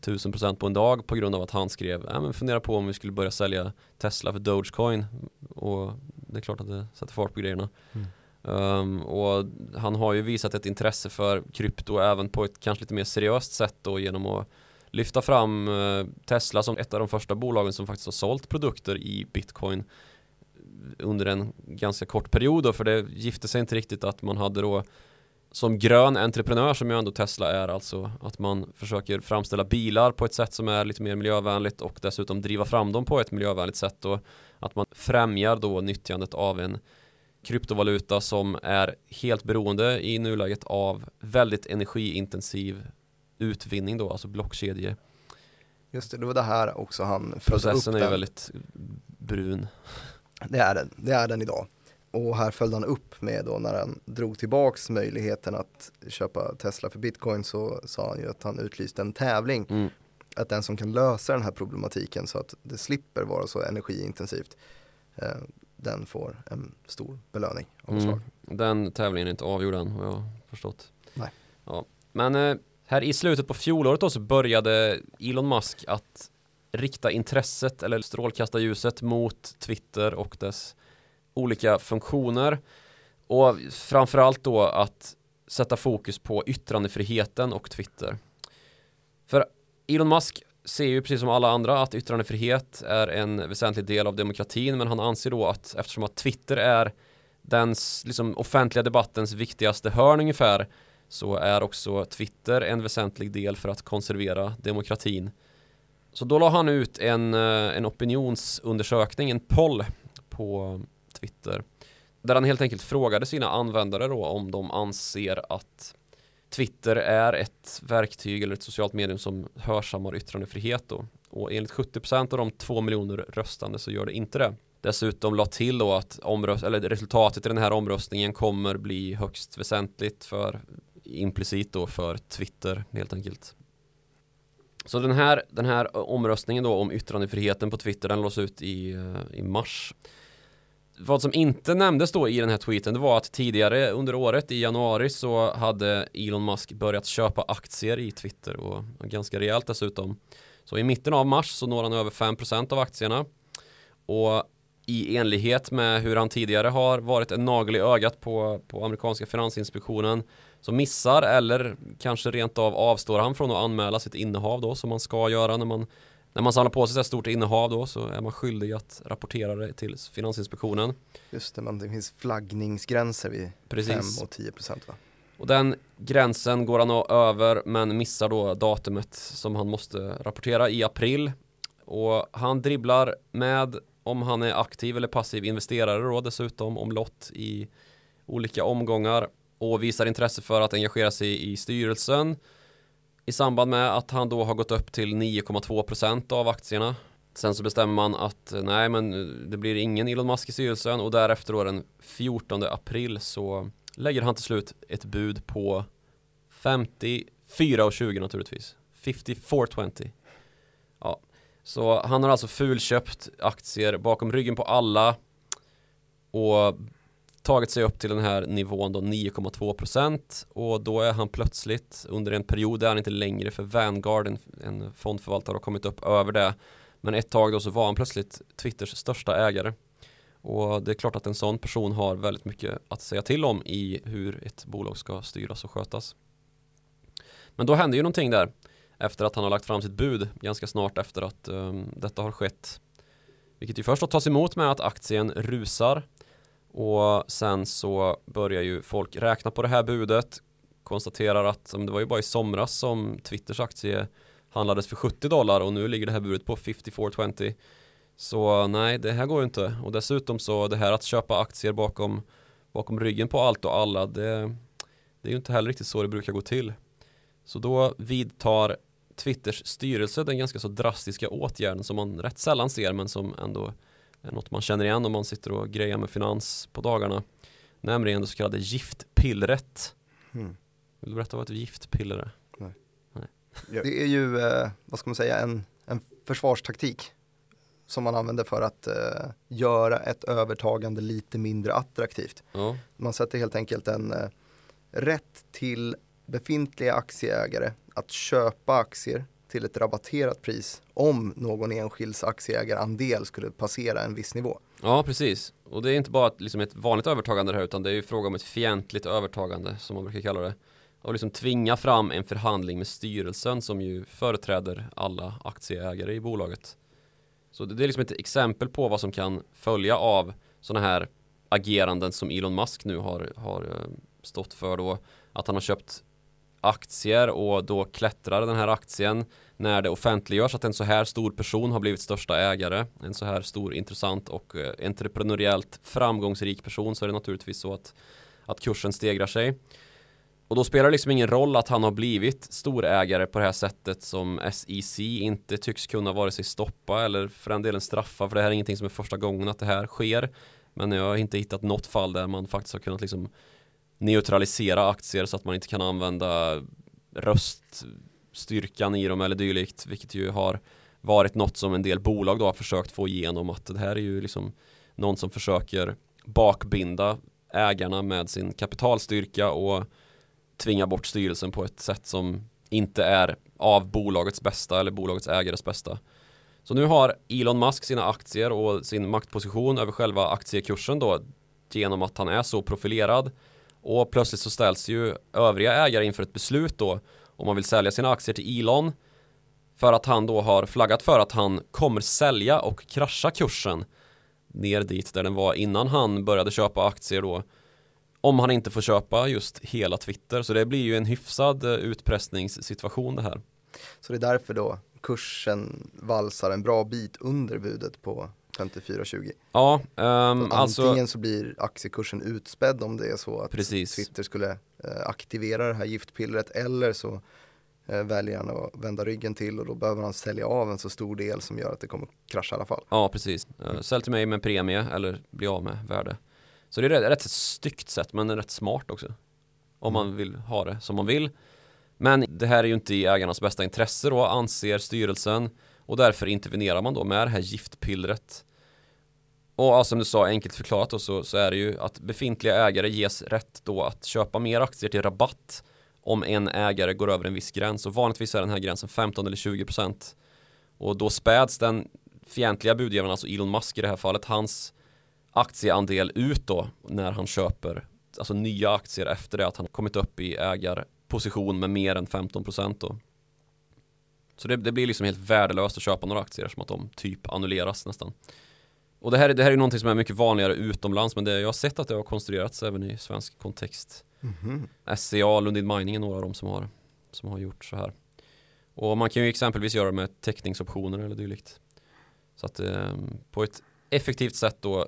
1000% på en dag på grund av att han skrev, ja men fundera på om vi skulle börja sälja Tesla för Dogecoin och det är klart att det sätter fart på grejerna. Mm. Um, och han har ju visat ett intresse för krypto även på ett kanske lite mer seriöst sätt då genom att lyfta fram uh, Tesla som ett av de första bolagen som faktiskt har sålt produkter i bitcoin under en ganska kort period då, för det gifte sig inte riktigt att man hade då som grön entreprenör som ju ändå Tesla är alltså att man försöker framställa bilar på ett sätt som är lite mer miljövänligt och dessutom driva fram dem på ett miljövänligt sätt och att man främjar då nyttjandet av en kryptovaluta som är helt beroende i nuläget av väldigt energiintensiv utvinning då, alltså blockkedje. Just det, det var det här också han Processen upp är den. väldigt brun. Det är den, det är den idag. Och här följde han upp med då när han drog tillbaks möjligheten att köpa Tesla för bitcoin så sa han ju att han utlyste en tävling. Mm. Att den som kan lösa den här problematiken så att det slipper vara så energiintensivt eh, den får en stor belöning av mm. slag. Den tävlingen är inte avgjord än har jag förstått. Nej. Ja. Men eh, här i slutet på fjolåret då så började Elon Musk att rikta intresset eller strålkastarljuset mot Twitter och dess olika funktioner och framförallt då att sätta fokus på yttrandefriheten och Twitter. För Elon Musk ser ju precis som alla andra att yttrandefrihet är en väsentlig del av demokratin men han anser då att eftersom att Twitter är den liksom, offentliga debattens viktigaste hörn ungefär så är också Twitter en väsentlig del för att konservera demokratin. Så då la han ut en, eh, en opinionsundersökning, en poll på Twitter där han helt enkelt frågade sina användare då om de anser att Twitter är ett verktyg eller ett socialt medium som hörsammar yttrandefrihet då. Och enligt 70% av de 2 miljoner röstande så gör det inte det. Dessutom la till då att eller resultatet i den här omröstningen kommer bli högst väsentligt för implicit då för Twitter helt enkelt. Så den här, den här omröstningen då om yttrandefriheten på Twitter den lås ut i, eh, i mars vad som inte nämndes då i den här tweeten det var att tidigare under året i januari så hade Elon Musk börjat köpa aktier i Twitter och ganska rejält dessutom. Så i mitten av mars så når han över 5% av aktierna och i enlighet med hur han tidigare har varit en nagel i ögat på, på amerikanska finansinspektionen så missar eller kanske rent av avstår han från att anmäla sitt innehav då som man ska göra när man när man samlar på sig ett stort innehav då så är man skyldig att rapportera det till Finansinspektionen. Just det, men det finns flaggningsgränser vid Precis. 5 och 10 procent va? Och den gränsen går han över men missar då datumet som han måste rapportera i april. Och han dribblar med om han är aktiv eller passiv investerare då dessutom om lott i olika omgångar och visar intresse för att engagera sig i styrelsen i samband med att han då har gått upp till 9,2% av aktierna. Sen så bestämmer man att eh, nej men eh, det blir ingen Elon Musk i styrelsen och därefter då den 14 april så lägger han till slut ett bud på 54,20 naturligtvis. 54,20. Ja, så han har alltså fulköpt aktier bakom ryggen på alla och tagit sig upp till den här nivån då 9,2% och då är han plötsligt under en period där han inte längre för Vanguard, en, en fondförvaltare, har kommit upp över det. Men ett tag då så var han plötsligt Twitters största ägare. Och det är klart att en sån person har väldigt mycket att säga till om i hur ett bolag ska styras och skötas. Men då händer ju någonting där efter att han har lagt fram sitt bud ganska snart efter att um, detta har skett. Vilket ju först då tas emot med att aktien rusar och sen så börjar ju folk räkna på det här budet konstaterar att det var ju bara i somras som Twitters aktie handlades för 70 dollar och nu ligger det här budet på 5420 så nej det här går ju inte. Och dessutom så det här att köpa aktier bakom bakom ryggen på allt och alla det, det är ju inte heller riktigt så det brukar gå till. Så då vidtar Twitters styrelse den ganska så drastiska åtgärden som man rätt sällan ser men som ändå något man känner igen om man sitter och grejar med finans på dagarna. Nämligen det så kallade giftpillret. Mm. Vill du berätta vad ett giftpiller är? Nej. Nej. Det är ju, eh, vad ska man säga, en, en försvarstaktik som man använder för att eh, göra ett övertagande lite mindre attraktivt. Ja. Man sätter helt enkelt en eh, rätt till befintliga aktieägare att köpa aktier till ett rabatterat pris om någon enskilds aktieägarandel skulle passera en viss nivå. Ja, precis. Och det är inte bara ett, liksom ett vanligt övertagande här utan det är ju fråga om ett fientligt övertagande som man brukar kalla det. Och liksom tvinga fram en förhandling med styrelsen som ju företräder alla aktieägare i bolaget. Så det är liksom ett exempel på vad som kan följa av sådana här ageranden som Elon Musk nu har, har eh, stått för då. Att han har köpt aktier och då klättrar den här aktien när det offentliggörs att en så här stor person har blivit största ägare, en så här stor, intressant och eh, entreprenöriellt framgångsrik person så är det naturligtvis så att, att kursen stegrar sig. Och då spelar det liksom ingen roll att han har blivit storägare på det här sättet som SEC inte tycks kunna vare sig stoppa eller för den delen straffa för det här är ingenting som är första gången att det här sker. Men jag har inte hittat något fall där man faktiskt har kunnat liksom neutralisera aktier så att man inte kan använda röststyrkan i dem eller dylikt vilket ju har varit något som en del bolag då har försökt få igenom att det här är ju liksom någon som försöker bakbinda ägarna med sin kapitalstyrka och tvinga bort styrelsen på ett sätt som inte är av bolagets bästa eller bolagets ägares bästa. Så nu har Elon Musk sina aktier och sin maktposition över själva aktiekursen då genom att han är så profilerad och plötsligt så ställs ju övriga ägare inför ett beslut då om man vill sälja sina aktier till Elon för att han då har flaggat för att han kommer sälja och krascha kursen ner dit där den var innan han började köpa aktier då om han inte får köpa just hela Twitter så det blir ju en hyfsad eh, utpressningssituation det här. Så det är därför då kursen valsar en bra bit under budet på 54,20. Ja, um, alltså Antingen så blir aktiekursen utspädd om det är så att precis. Twitter skulle eh, aktivera det här giftpillret eller så eh, väljer han att vända ryggen till och då behöver han sälja av en så stor del som gör att det kommer krascha i alla fall. Ja, precis. Uh, sälj till mig med premie eller bli av med värde. Så det är ett rätt styggt sätt men rätt smart också. Om man mm. vill ha det som man vill. Men det här är ju inte i ägarnas bästa intresse då anser styrelsen och därför intervenerar man då med det här giftpillret. Och ja, som du sa, enkelt förklarat då, så, så är det ju att befintliga ägare ges rätt då att köpa mer aktier till rabatt om en ägare går över en viss gräns och vanligtvis är den här gränsen 15 eller 20 procent. Och då späds den fientliga budgivaren, alltså Elon Musk i det här fallet, hans aktieandel ut då när han köper alltså nya aktier efter det att han kommit upp i ägarposition med mer än 15 procent då. Så det, det, blir liksom helt värdelöst att köpa några aktier som att de typ annulleras nästan. Och det här, det här är någonting som är mycket vanligare utomlands men det, jag har sett att det har konstruerats även i svensk kontext. Mm -hmm. SCA, Lundin Mining är några av dem som har, som har gjort så här. Och man kan ju exempelvis göra med teckningsoptioner eller dylikt. Så att eh, på ett effektivt sätt då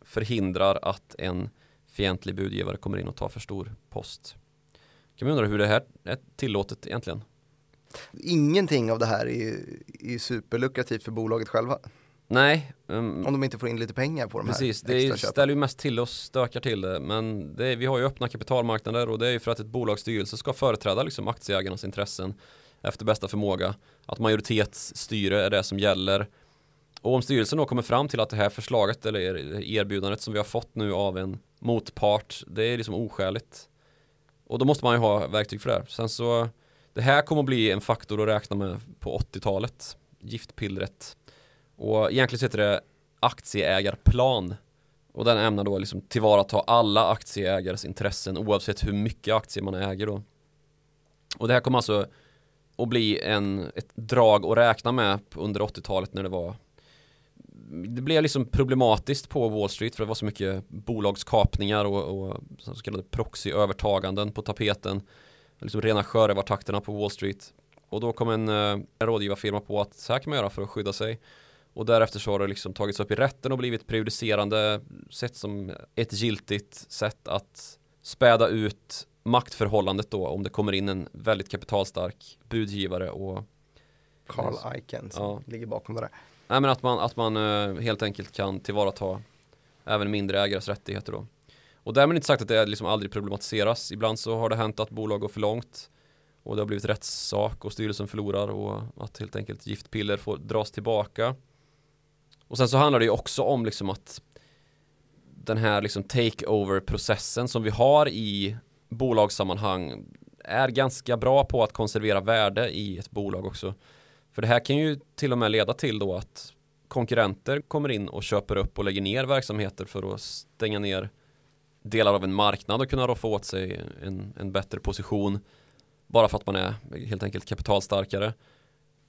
förhindrar att en fientlig budgivare kommer in och tar för stor post. Kan man undra hur det här är tillåtet egentligen? Ingenting av det här är ju, är superlukrativt för bolaget själva. Nej. Um, Om de inte får in lite pengar på de precis, här Precis, det ställer ju mest till och stökar till det. Men det, vi har ju öppna kapitalmarknader och det är ju för att ett bolagsstyrelse ska företräda liksom aktieägarnas intressen efter bästa förmåga. Att majoritetsstyre är det som gäller. Och om styrelsen då kommer fram till att det här förslaget eller erbjudandet som vi har fått nu av en motpart, det är liksom oskäligt. Och då måste man ju ha verktyg för det här. Sen så, det här kommer att bli en faktor att räkna med på 80-talet. Giftpillret. Och egentligen så heter det aktieägarplan. Och den ämnar då liksom tillvarata alla aktieägares intressen oavsett hur mycket aktier man äger då. Och det här kommer alltså att bli en, ett drag att räkna med under 80-talet när det var det blev liksom problematiskt på Wall Street för det var så mycket bolagskapningar och, och så kallade proxyövertaganden på tapeten. Liksom rena sjörövartakterna på Wall Street. Och då kom en, eh, en rådgivarfirma på att så här kan man göra för att skydda sig. Och därefter så har det liksom tagits upp i rätten och blivit prejudicerande sett som ett giltigt sätt att späda ut maktförhållandet då om det kommer in en väldigt kapitalstark budgivare och Carl Icahn som ja. ligger bakom det där. Nej men att man, att man uh, helt enkelt kan tillvarata även mindre ägares rättigheter då. Och därmed inte sagt att det liksom aldrig problematiseras. Ibland så har det hänt att bolag går för långt och det har blivit rättssak och styrelsen förlorar och att helt enkelt giftpiller får dras tillbaka. Och sen så handlar det ju också om liksom att den här liksom takeover-processen som vi har i bolagssammanhang är ganska bra på att konservera värde i ett bolag också. För det här kan ju till och med leda till då att konkurrenter kommer in och köper upp och lägger ner verksamheter för att stänga ner delar av en marknad och kunna roffa åt sig en, en bättre position. Bara för att man är helt enkelt kapitalstarkare.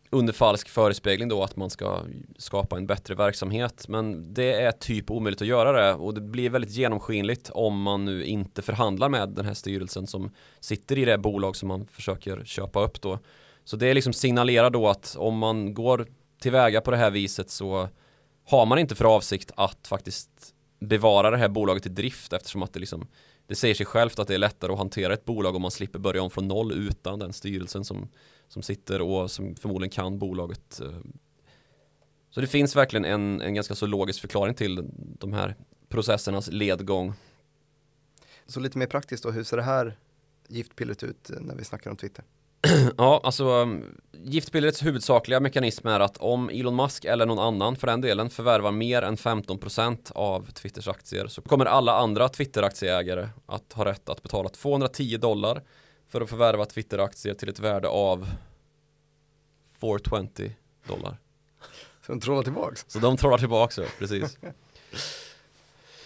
Under falsk förespegling då att man ska skapa en bättre verksamhet. Men det är typ omöjligt att göra det. Och det blir väldigt genomskinligt om man nu inte förhandlar med den här styrelsen som sitter i det bolag som man försöker köpa upp då. Så det är liksom signalerar då att om man går tillväga på det här viset så har man inte för avsikt att faktiskt bevara det här bolaget i drift eftersom att det liksom det säger sig självt att det är lättare att hantera ett bolag om man slipper börja om från noll utan den styrelsen som, som sitter och som förmodligen kan bolaget. Eh. Så det finns verkligen en, en ganska så logisk förklaring till de här processernas ledgång. Så lite mer praktiskt då, hur ser det här giftpillret ut när vi snackar om Twitter? ja, alltså um, giftpillrets huvudsakliga mekanism är att om Elon Musk eller någon annan för den delen förvärvar mer än 15% av Twitters aktier så kommer alla andra Twitter-aktieägare att ha rätt att betala 210 dollar för att förvärva Twitter-aktier till ett värde av 420 dollar. Så de trollar tillbaks? Så de trollar tillbaks, ja, precis.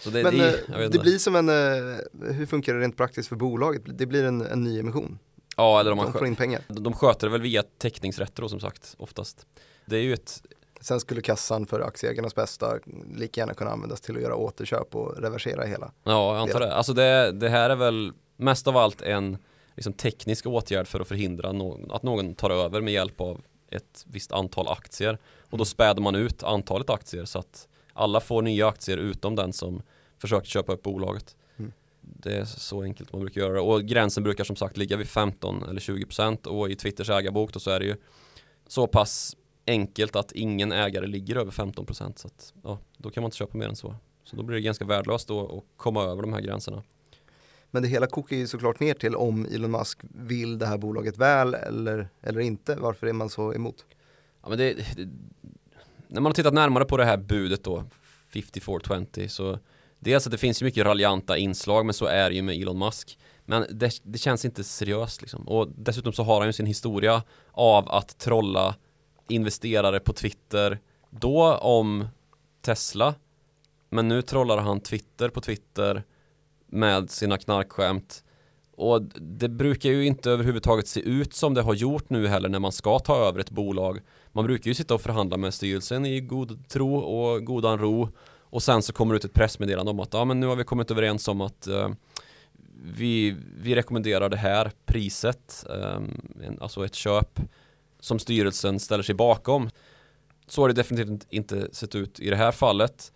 Så det, Men det, eh, det blir som en, eh, hur funkar det rent praktiskt för bolaget? Det blir en, en ny emission? Ja, eller om man de får in pengar. De sköter det väl via teckningsrätter då som sagt, oftast. Det är ju ett Sen skulle kassan för aktieägarnas bästa lika gärna kunna användas till att göra återköp och reversera hela. Ja, jag antar det. Alltså det, det här är väl mest av allt en liksom, teknisk åtgärd för att förhindra no att någon tar över med hjälp av ett visst antal aktier. Och då späder man ut antalet aktier så att alla får nya aktier utom den som försöker köpa upp bolaget. Det är så enkelt man brukar göra. Och gränsen brukar som sagt ligga vid 15 eller 20 procent och i Twitters ägarbok då så är det ju så pass enkelt att ingen ägare ligger över 15 procent. Så att, ja, då kan man inte köpa mer än så. Så då blir det ganska värdelöst då att komma över de här gränserna. Men det hela kokar ju såklart ner till om Elon Musk vill det här bolaget väl eller, eller inte. Varför är man så emot? Ja, men det, det, när man har tittat närmare på det här budet då, 5420, så Dels att det finns ju mycket raljanta inslag men så är det ju med Elon Musk. Men det, det känns inte seriöst liksom. Och dessutom så har han ju sin historia av att trolla investerare på Twitter. Då om Tesla. Men nu trollar han Twitter på Twitter med sina knarkskämt. Och det brukar ju inte överhuvudtaget se ut som det har gjort nu heller när man ska ta över ett bolag. Man brukar ju sitta och förhandla med styrelsen i god tro och godan ro och sen så kommer det ut ett pressmeddelande om att ja, men nu har vi kommit överens om att eh, vi, vi rekommenderar det här priset, eh, alltså ett köp som styrelsen ställer sig bakom. Så har det definitivt inte sett ut i det här fallet.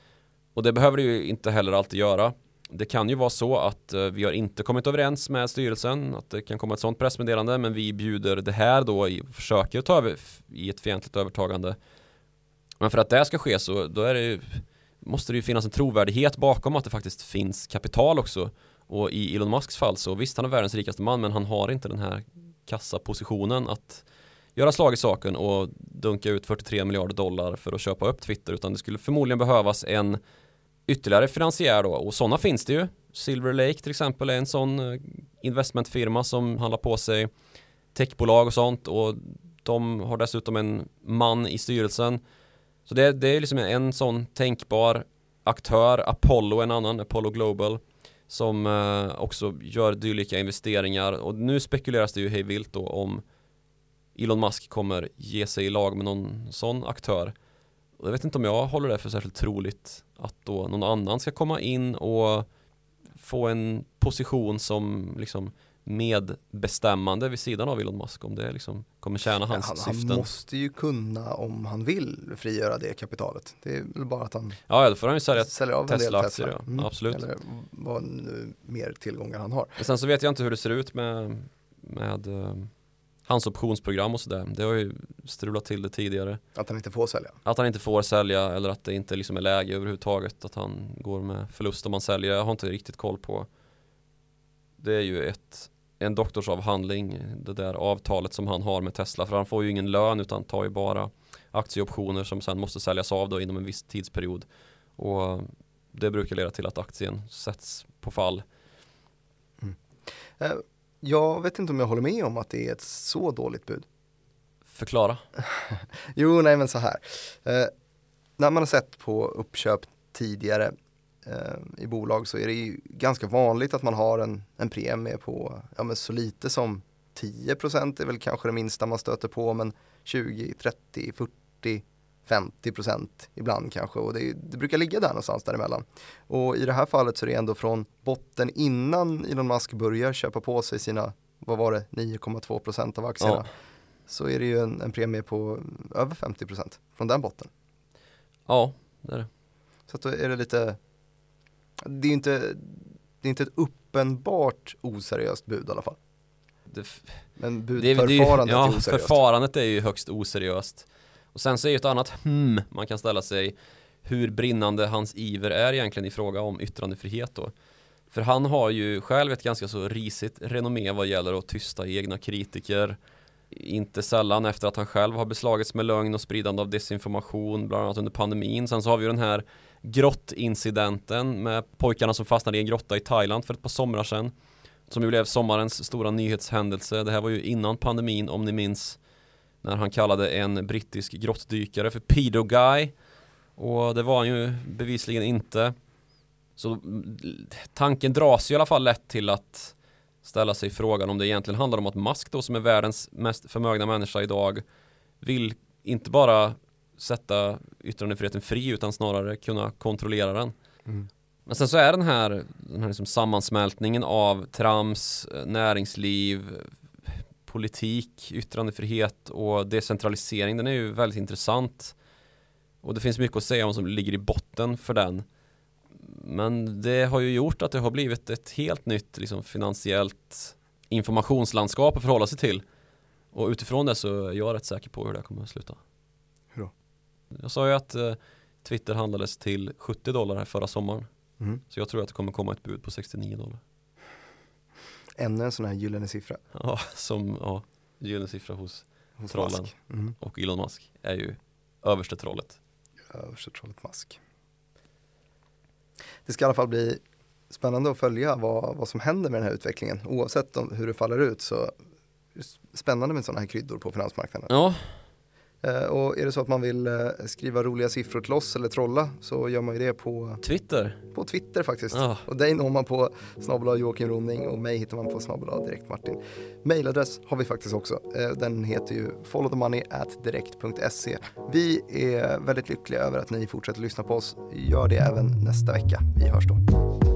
Och det behöver det ju inte heller alltid göra. Det kan ju vara så att eh, vi har inte kommit överens med styrelsen, att det kan komma ett sådant pressmeddelande, men vi bjuder det här då i försöker ta över i ett fientligt övertagande. Men för att det ska ske så då är det ju måste det ju finnas en trovärdighet bakom att det faktiskt finns kapital också. Och i Elon Musks fall så visst han är världens rikaste man men han har inte den här kassapositionen att göra slag i saken och dunka ut 43 miljarder dollar för att köpa upp Twitter utan det skulle förmodligen behövas en ytterligare finansiär då och sådana finns det ju. Silver Lake till exempel är en sån eh, investmentfirma som handlar på sig techbolag och sånt och de har dessutom en man i styrelsen så det, det är liksom en sån tänkbar aktör, Apollo en annan, Apollo Global som eh, också gör dylika investeringar och nu spekuleras det ju hej vilt då om Elon Musk kommer ge sig i lag med någon sån aktör. Och jag vet inte om jag håller det för särskilt troligt att då någon annan ska komma in och få en position som liksom medbestämmande vid sidan av Elon Musk om det liksom kommer tjäna hans han, syften. Han måste ju kunna om han vill frigöra det kapitalet. Det är väl bara att han Ja, då får han ju sälja säljer av Tesla-aktier. Ja. Mm. Absolut. Eller vad nu mer tillgångar han har. Men sen så vet jag inte hur det ser ut med, med uh, hans optionsprogram och sådär. Det har ju strulat till det tidigare. Att han inte får sälja? Att han inte får sälja eller att det inte liksom är läge överhuvudtaget. Att han går med förlust om man säljer. Jag har inte riktigt koll på. Det är ju ett en doktorsavhandling, det där avtalet som han har med Tesla. För han får ju ingen lön utan tar ju bara aktieoptioner som sen måste säljas av då inom en viss tidsperiod. Och det brukar leda till att aktien sätts på fall. Mm. Eh, jag vet inte om jag håller med om att det är ett så dåligt bud. Förklara. jo, nej men så här. Eh, när man har sett på uppköp tidigare eh, i bolag så är det ju ganska vanligt att man har en, en premie på ja, men så lite som 10% är väl kanske det minsta man stöter på men 20, 30, 40, 50% ibland kanske och det, det, brukar ligga där någonstans däremellan. Och i det här fallet så är det ändå från botten innan Elon Musk börjar köpa på sig sina, vad var det, 9,2% av aktierna. Ja. Så är det ju en, en premie på över 50% från den botten. Ja, det är det. Så att då är det lite, det är inte, det är inte ett uppenbart oseriöst bud i alla fall. Det, Men budförfarandet ja, är oseriöst. förfarandet är ju högst oseriöst. Och sen så är ju ett annat hmm man kan ställa sig hur brinnande hans iver är egentligen i fråga om yttrandefrihet då. För han har ju själv ett ganska så risigt renommé vad gäller att tysta egna kritiker. Inte sällan efter att han själv har beslagits med lögn och spridande av desinformation, bland annat under pandemin. Sen så har vi ju den här grottincidenten med pojkarna som fastnade i en grotta i Thailand för ett par somrar sedan. Som ju blev sommarens stora nyhetshändelse. Det här var ju innan pandemin om ni minns. När han kallade en brittisk grottdykare för pedo guy. Och det var han ju bevisligen inte. Så tanken dras ju i alla fall lätt till att ställa sig frågan om det egentligen handlar om att Musk då som är världens mest förmögna människa idag vill inte bara sätta yttrandefriheten fri utan snarare kunna kontrollera den. Mm. Men sen så är den här, den här liksom sammansmältningen av trams, eh, näringsliv, politik, yttrandefrihet och decentralisering den är ju väldigt intressant. Och det finns mycket att säga om som ligger i botten för den. Men det har ju gjort att det har blivit ett helt nytt liksom, finansiellt informationslandskap att förhålla sig till. Och utifrån det så är jag rätt säker på hur det kommer att sluta. Jag sa ju att eh, Twitter handlades till 70 dollar här förra sommaren. Mm. Så jag tror att det kommer komma ett bud på 69 dollar. Ännu en sån här gyllene siffra. Ja, som ja, gyllene siffra hos, hos trollen mm. och Elon Musk är ju överste trollet. Överste trollet Musk. Det ska i alla fall bli spännande att följa vad, vad som händer med den här utvecklingen. Oavsett om, hur det faller ut så spännande med sådana här kryddor på finansmarknaden. Ja, och är det så att man vill eh, skriva roliga siffror till oss eller trolla så gör man ju det på Twitter. På Twitter faktiskt. Oh. Och dig når man på snabel Joakim Ronning och mig hittar man på snabel direkt Martin. Mailadress har vi faktiskt också. Eh, den heter ju followthemoney@direkt.se. Vi är väldigt lyckliga över att ni fortsätter lyssna på oss. Gör det även nästa vecka. Vi hörs då.